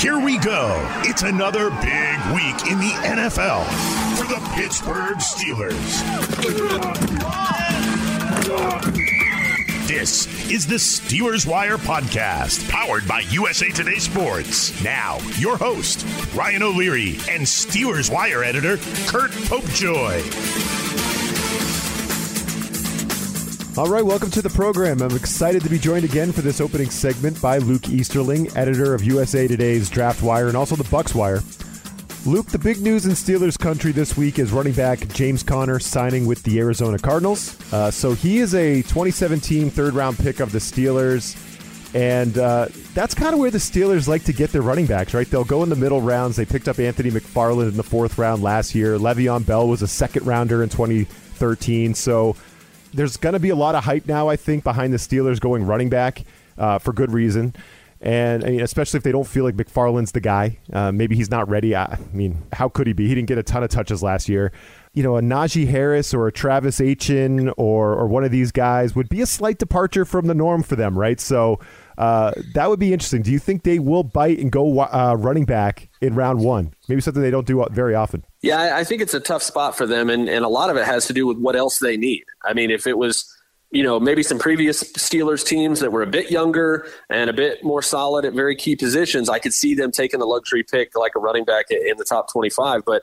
Here we go. It's another big week in the NFL for the Pittsburgh Steelers. This is the Steelers Wire podcast, powered by USA Today Sports. Now, your host, Ryan O'Leary, and Steelers Wire editor, Curt Popejoy. All right, welcome to the program. I'm excited to be joined again for this opening segment by Luke Easterling, editor of USA Today's Draft Wire and also the Bucs Wire. Luke, the big news in Steelers country this week is running back James Conner signing with the Arizona Cardinals. Uh, so he is a 2017 third round pick of the Steelers. And uh, that's kind of where the Steelers like to get their running backs, right? They'll go in the middle rounds. They picked up Anthony McFarland in the fourth round last year. Le'Veon Bell was a second rounder in 2013. So there's going to be a lot of hype now, I think, behind the Steelers going running back uh, for good reason. And I mean, especially if they don't feel like McFarland's the guy, uh, maybe he's not ready. I, mean, how could he be? He didn't get a ton of touches last year. You know, a Najee Harris or a Travis Etienne or or one of these guys would be a slight departure from the norm for them, right? So uh, that would be interesting. Do you think they will bite and go uh, running back in round one? Maybe something they don't do very often. Yeah, I think it's a tough spot for them, and, and a lot of it has to do with what else they need. I mean, if it was, you know, maybe some previous Steelers teams that were a bit younger and a bit more solid at very key positions, I could see them taking a luxury pick like a running back in the top 25. But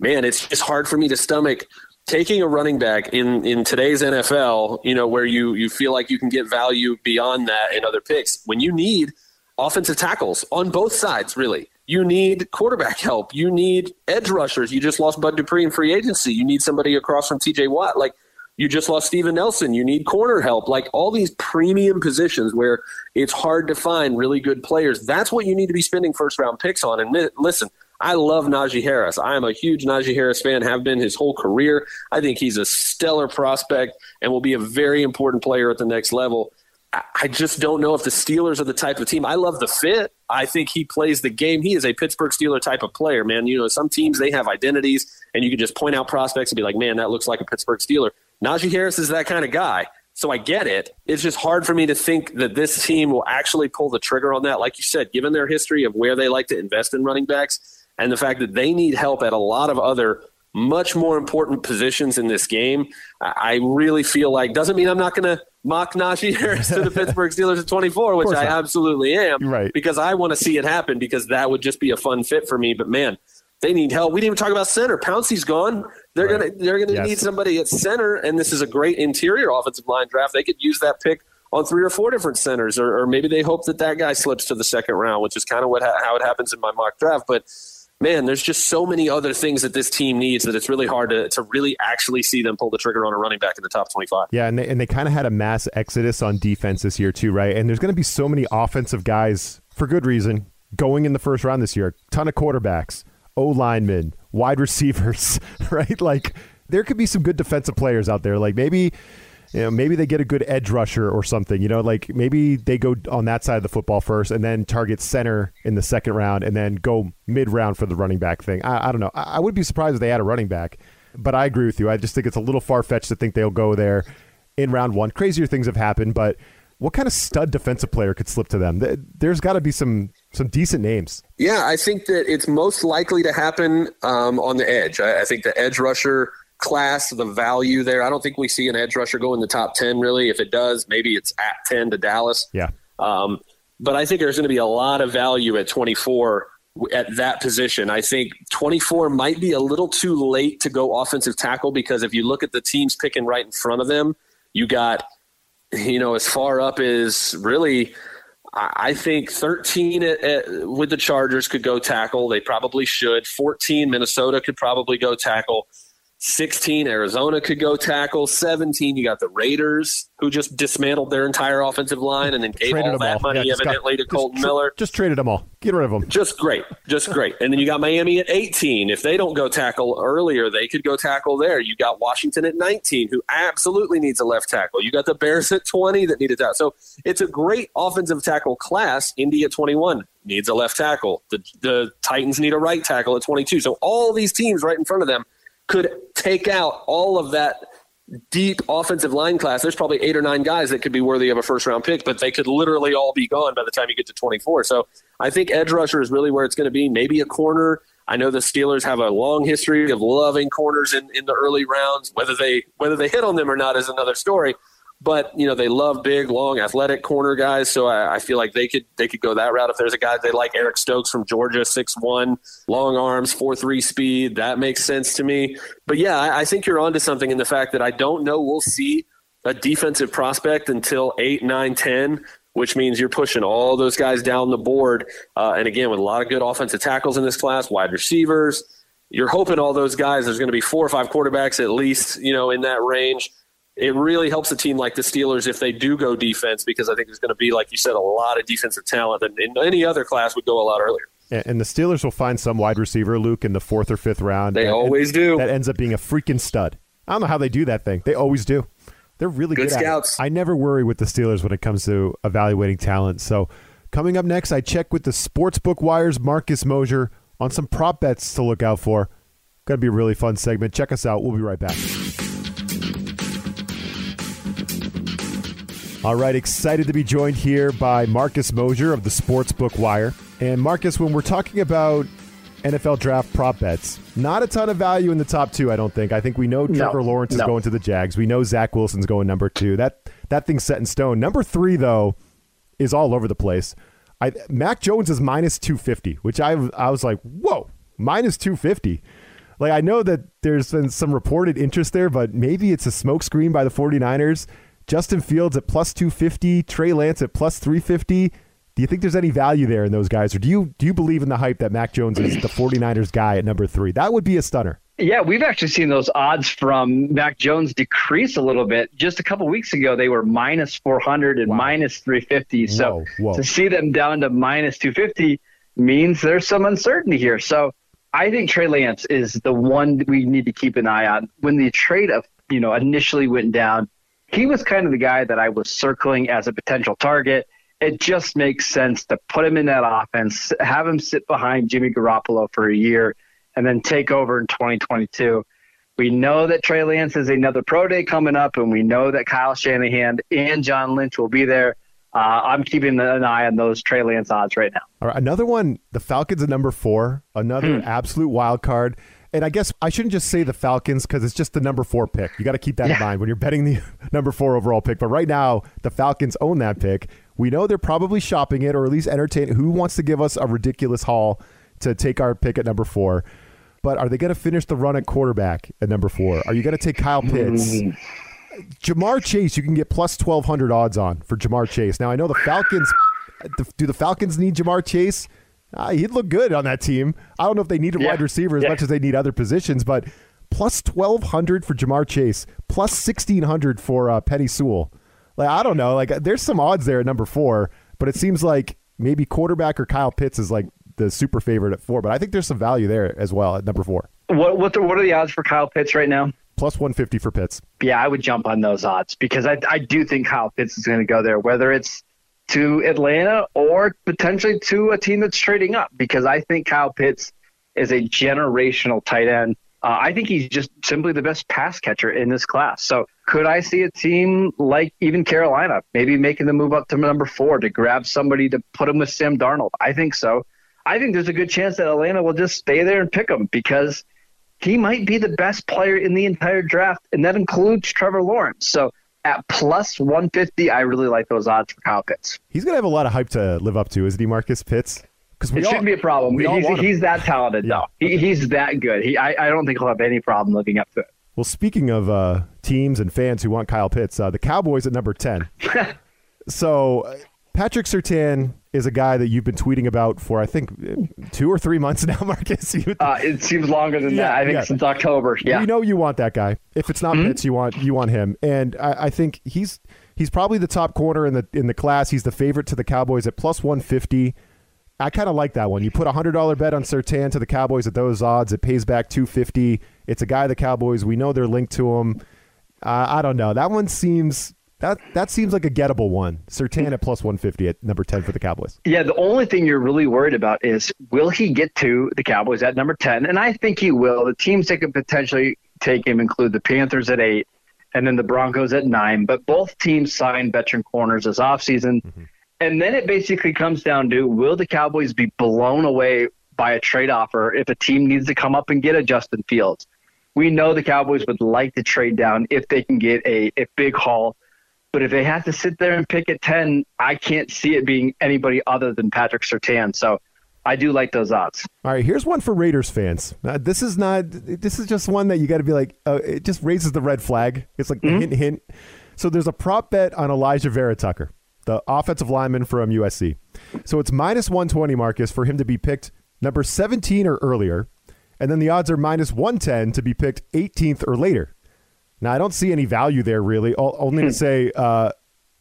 man, it's just hard for me to stomach taking a running back in in today's NFL, you know, where you you feel like you can get value beyond that in other picks when you need offensive tackles on both sides, really. You need quarterback help. You need edge rushers. You just lost Bud Dupree in free agency. You need somebody across from TJ Watt. Like you just lost Steven Nelson. You need corner help. Like all these premium positions where it's hard to find really good players. That's what you need to be spending first round picks on. And listen, I love Najee Harris. I am a huge Najee Harris fan, have been his whole career. I think he's a stellar prospect and will be a very important player at the next level. I just don't know if the Steelers are the type of team. I love the fit. I think he plays the game. He is a Pittsburgh Steeler type of player, man. You know, some teams they have identities, and you can just point out prospects and be like, man, that looks like a Pittsburgh Steeler. Najee Harris is that kind of guy. So I get it. It's just hard for me to think that this team will actually pull the trigger on that. Like you said, given their history of where they like to invest in running backs and the fact that they need help at a lot of other much more important positions in this game. I really feel like doesn't mean I'm not going to mock Najee Harris to the Pittsburgh Steelers at 24, which I absolutely am, right? Because I want to see it happen because that would just be a fun fit for me. But man, they need help. We didn't even talk about center. Pouncey's gone. They're right. gonna they're gonna yes. need somebody at center, and this is a great interior offensive line draft. They could use that pick on three or four different centers, or, or maybe they hope that that guy slips to the second round, which is kind of what how it happens in my mock draft, but man, there's just so many other things that this team needs that it's really hard to, to really actually see them pull the trigger on a running back in the top 25. Yeah, and they, and they kind of had a mass exodus on defense this year, too, right? And there's going to be so many offensive guys, for good reason, going in the first round this year. Ton of quarterbacks, O linemen, wide receivers, right? Like, there could be some good defensive players out there. Like, maybe you know, maybe they get a good edge rusher or something. You know, like maybe they go on that side of the football first and then target center in the second round and then go mid round for the running back thing. I, I don't know. I, I would be surprised if they had a running back, but I agree with you. I just think it's a little far fetched to think they'll go there in round one. Crazier things have happened, but what kind of stud defensive player could slip to them? There's got to be some some decent names. Yeah, I think that it's most likely to happen um, on the edge. I, I think the edge rusher class, the value there. I don't think we see an edge rusher go in the top 10, really. If it does, maybe it's at 10 to Dallas. Yeah. Um, but I think there's going to be a lot of value at 24 at that position. I think 24 might be a little too late to go offensive tackle because if you look at the teams picking right in front of them, you got, you know, as far up as really. I think 13 at, at, with the Chargers could go tackle. They probably should. 14, Minnesota could probably go tackle. 16 arizona could go tackle. 17 you got the raiders who just dismantled their entire offensive line and then gave traded all that all. money yeah, evidently got, to Kolton just, miller. just traded them all. Get rid of them. Just great just great. And then you got miami at 18 if they don't go tackle earlier they could go tackle there. You got washington at 19 who absolutely needs a left tackle. You got the bears at 20 that need a tackle so it's a great offensive tackle class. Indy 21 needs a left tackle. The, the titans need a right tackle at 22 so all these teams right in front of them could take out all of that deep offensive line class, there's probably eight or nine guys that could be worthy of a first round pick, but they could literally all be gone by the time you get to 24. So I think edge rusher is really where it's going to be. Maybe a corner. I know the Steelers have a long history of loving corners in, in the early rounds. Whether they whether they hit on them or not is another story. But you know they love big, long, athletic corner guys, so I, I, feel like they could they could go that route. If there's a guy they like, Eric Stokes from Georgia, six one, long arms, four three speed, that makes sense to me. But yeah, I, I think you're onto something in the fact that I don't know we'll see a defensive prospect until eight, nine, ten, which means you're pushing all those guys down the board. Uh, and again, with a lot of good offensive tackles in this class, wide receivers, you're hoping all those guys. There's going to be four or five quarterbacks at least, you know, in that range it really helps a team like the Steelers if they do go defense because I think there's going to be, like you said, a lot of defensive talent that in any other class would go a lot earlier. And the Steelers will find some wide receiver, Luke, in the fourth or fifth round. They always do. That ends up being a freaking stud. I don't know how they do that thing. They always do. They're really good, good scouts. I never worry with the Steelers when it comes to evaluating talent. So, coming up next, I check with the Sportsbook Wires Marcus Mosher on some prop bets to look out for. Going to be a really fun segment. Check us out. We'll be right back. All right, excited to be joined here by Marcus Mosher of the Sportsbook Wire. And Marcus, when we're talking about NFL draft prop bets, not a ton of value in the top two, I don't think. I think we know Trevor no, Lawrence is no. going to the Jags. We know Zach Wilson's going number two. That that thing's set in stone. Number three, though, is all over the place. I, Mac Jones is minus 250, which I, I was like, whoa, minus 250. Like, I know that there's been some reported interest there, but maybe it's a smokescreen by the 49ers. Justin Fields at plus 250, Trey Lance at plus 350. Do you think there's any value there in those guys, or do you do you believe in the hype that Mac Jones is the 49ers guy at number three? That would be a stunner. Yeah, we've actually seen those odds from Mac Jones decrease a little bit. Just a couple weeks ago, they were minus 400 and wow. minus 350. So whoa, whoa. to see them down to minus 250 means there's some uncertainty here. So I think Trey Lance is the one we need to keep an eye on. When the trade of you know initially went down, he was kind of the guy that I was circling as a potential target. It just makes sense to put him in that offense, have him sit behind Jimmy Garoppolo for a year, and then take over in 2022. We know that Trey Lance has another pro day coming up, and we know that Kyle Shanahan and John Lynch will be there. Uh, I'm keeping an eye on those Trey Lance odds right now. All right, another one. The Falcons at number four, another hmm. absolute wild card and I guess I shouldn't just say the Falcons because it's just the number four pick. You got to keep that yeah. in mind when you're betting the number four overall pick. But right now, the Falcons own that pick. We know they're probably shopping it or at least entertaining. Who wants to give us a ridiculous haul to take our pick at number four? But are they going to finish the run at quarterback at number four? Are you going to take Kyle Pitts? Mm. Ja'Marr Chase, you can get plus 1,200 odds on for Ja'Marr Chase. Now, I know the Falcons. Do the Falcons need Ja'Marr Chase? Uh, he'd look good on that team. I don't know if they need a yeah. wide receiver as yeah. much as they need other positions, but plus 1,200 for Ja'Marr Chase, plus 1,600 for uh, Penei Sewell. Like, I don't know. Like, there's some odds there at number four, but it seems like maybe quarterback or Kyle Pitts is like the super favorite at four, but I think there's some value there as well at number four. What what, the, what are the odds for Kyle Pitts right now? Plus 150 for Pitts. Yeah, I would jump on those odds because I, I do think Kyle Pitts is going to go there, whether it's to Atlanta or potentially to a team that's trading up because I think Kyle Pitts is a generational tight end. Uh, I think he's just simply the best pass catcher in this class. So could I see a team like even Carolina maybe making the move up to number four to grab somebody to put him with Sam Darnold? I think so. I think there's a good chance that Atlanta will just stay there and pick him because he might be the best player in the entire draft, and that includes Trevor Lawrence. So at plus 150, I really like those odds for Kyle Pitts. He's going to have a lot of hype to live up to, isn't he, Marcus Pitts? Because it all, shouldn't be a problem. He's, he's that talented. Yeah. No, he, he's that good. He, I, I don't think he'll have any problem living up to it. Well, speaking of uh, teams and fans who want Kyle Pitts, uh, the Cowboys at number 10. so uh, Patrick Surtain is a guy that you've been tweeting about for I think two or three months now, Marcus. uh, it seems longer than yeah, that. I think yeah. since October. Yeah, you know you want that guy. If it's not mm-hmm. Pitts, you want you want him, and I, I, think he's he's probably the top corner in the in the class. He's the favorite to the Cowboys at plus one fifty. I kind of like that one. You put a hundred dollar bet on Surtain to the Cowboys at those odds. It pays back two fifty. It's a guy the Cowboys. We know they're linked to him. Uh, I don't know. That one seems that that seems like a gettable one. Surtain at plus 150 at number 10 for the Cowboys. Yeah, the only thing you're really worried about is will he get to the Cowboys at number 10? And I think he will. The teams that could potentially take him include the Panthers at 8 and then the Broncos at nine. But both teams signed veteran corners this offseason. Mm-hmm. And then it basically comes down to will the Cowboys be blown away by a trade offer if a team needs to come up and get a Justin Fields? We know the Cowboys would like to trade down if they can get a, a big haul. But if they have to sit there and pick at 10, I can't see it being anybody other than Patrick Surtain. So I do like those odds. All right, here's one for Raiders fans. Uh, this is not. This is just one that you got to be like. Uh, it just raises the red flag. It's like mm-hmm. hint, hint. So there's a prop bet on Alijah Vera-Tucker, the offensive lineman from USC. So it's minus 120, Marcus, for him to be picked number 17 or earlier, and then the odds are minus 110 to be picked 18th or later. Now I don't see any value there really. Only to say uh,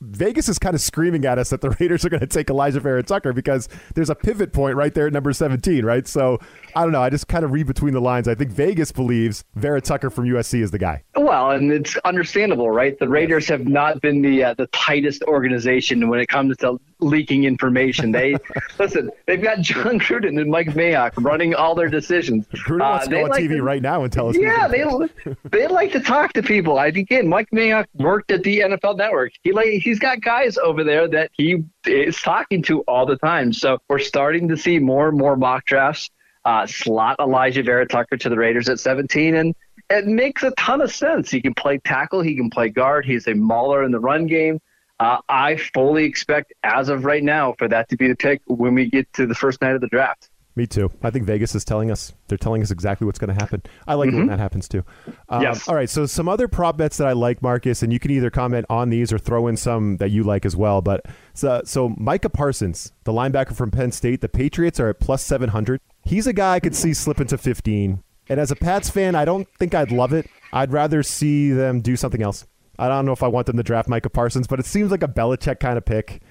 Vegas is kind of screaming at us that the Raiders are going to take Alijah Vera-Tucker because there's a pivot point right there at number 17, right? So I don't know. I just kind of read between the lines. I think Vegas believes Vera-Tucker from USC is the guy. Well, and it's understandable, right? The Raiders have not been the uh, the tightest organization when it comes to leaking information. They listen. They've got Jon Gruden and Mike Mayock running all their decisions. Gruden uh, to go on like TV to, right now and tell us. Yeah, they they like to talk to people. I think again, Mike Mayock worked at the NFL Network. He like he's got guys over there that he is talking to all the time. So we're starting to see more and more mock drafts uh, slot Alijah Vera-Tucker to the Raiders at 17, and it makes a ton of sense. He can play tackle, he can play guard. He's a mauler in the run game. Uh, I fully expect, as of right now, for that to be the pick when we get to the first night of the draft. Me too. I think Vegas is telling us they're telling us exactly what's going to happen. I like mm-hmm. when that happens too. Um, yes. All right. So some other prop bets that I like, Marcus, and you can either comment on these or throw in some that you like as well. But so, so Micah Parsons, the linebacker from Penn State, the Patriots are at plus seven hundred. He's a guy I could see slip into fifteen. And as a Pats fan, I don't think I'd love it. I'd rather see them do something else. I don't know if I want them to draft Micah Parsons, but it seems like a Belichick kind of pick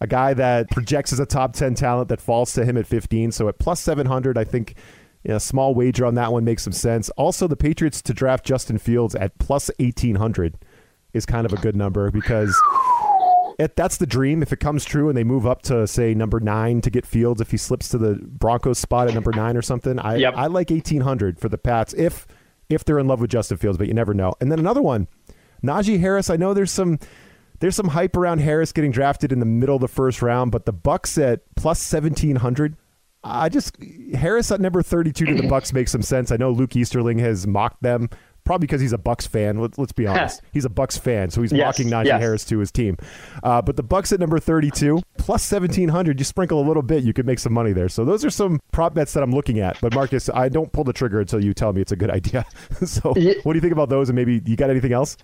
a guy that projects as a top 10 talent that falls to him at 15. So at plus 700, I think you know, a small wager on that one makes some sense. Also, the Patriots to draft Justin Fields at plus 1800 is kind of a good number because it, that's the dream. If it comes true and they move up to, say, number nine to get Fields, if he slips to the Broncos spot at number nine or something, I, yep. I like 1800 for the Pats if if they're in love with Justin Fields, but you never know. And then another one, Najee Harris. I know there's some there's some hype around Harris getting drafted in the middle of the first round, but the Bucs at plus seventeen hundred. I just Harris at number thirty-two to the Bucs makes some sense. I know Luke Easterling has mocked them, probably because he's a Bucs fan. Let, us be honest, he's a Bucs fan, so he's yes, mocking Najee yes. Harris to his team. Uh, but the Bucs at number thirty-two plus seventeen hundred. You sprinkle a little bit, you could make some money there. So those are some prop bets that I'm looking at. But Marcus, I don't pull the trigger until you tell me it's a good idea. so what do you think about those? And maybe you got anything else?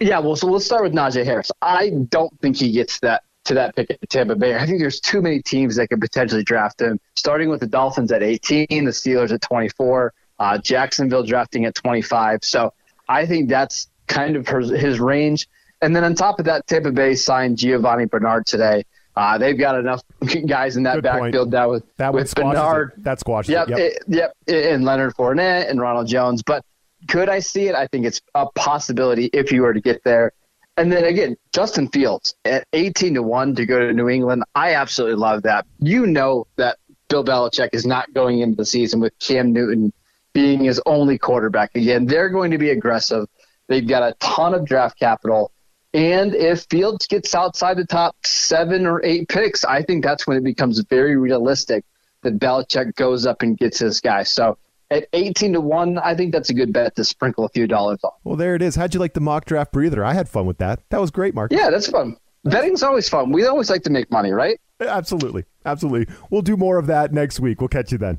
Yeah, well, so let's start with Najee Harris. I don't think he gets that to that pick at Tampa Bay. I think there's too many teams that could potentially draft him. Starting with the Dolphins at 18, the Steelers at 24, uh, Jacksonville drafting at 25. So I think that's kind of his, his range. And then on top of that, Tampa Bay signed Giovani Bernard today. Uh, they've got enough guys in that Good backfield now with, that with Bernard. It. That squashes yep, it. Yep. It, and Leonard Fournette and Ronald Jones. But could I see it? I think it's a possibility if you were to get there. And then again, Justin Fields at 18 to 1 to go to New England. I absolutely love that. You know that Bill Belichick is not going into the season with Cam Newton being his only quarterback again. They're going to be aggressive. They've got a ton of draft capital. And if Fields gets outside the top seven or eight picks, I think that's when it becomes very realistic that Belichick goes up and gets this guy. So at 18 to 1, I think that's a good bet to sprinkle a few dollars on. Well, there it is. How'd you like the mock draft breather? I had fun with that. That was great, Mark. Yeah, that's fun. Betting's always fun. We always like to make money, right? Absolutely. Absolutely. We'll do more of that next week. We'll catch you then.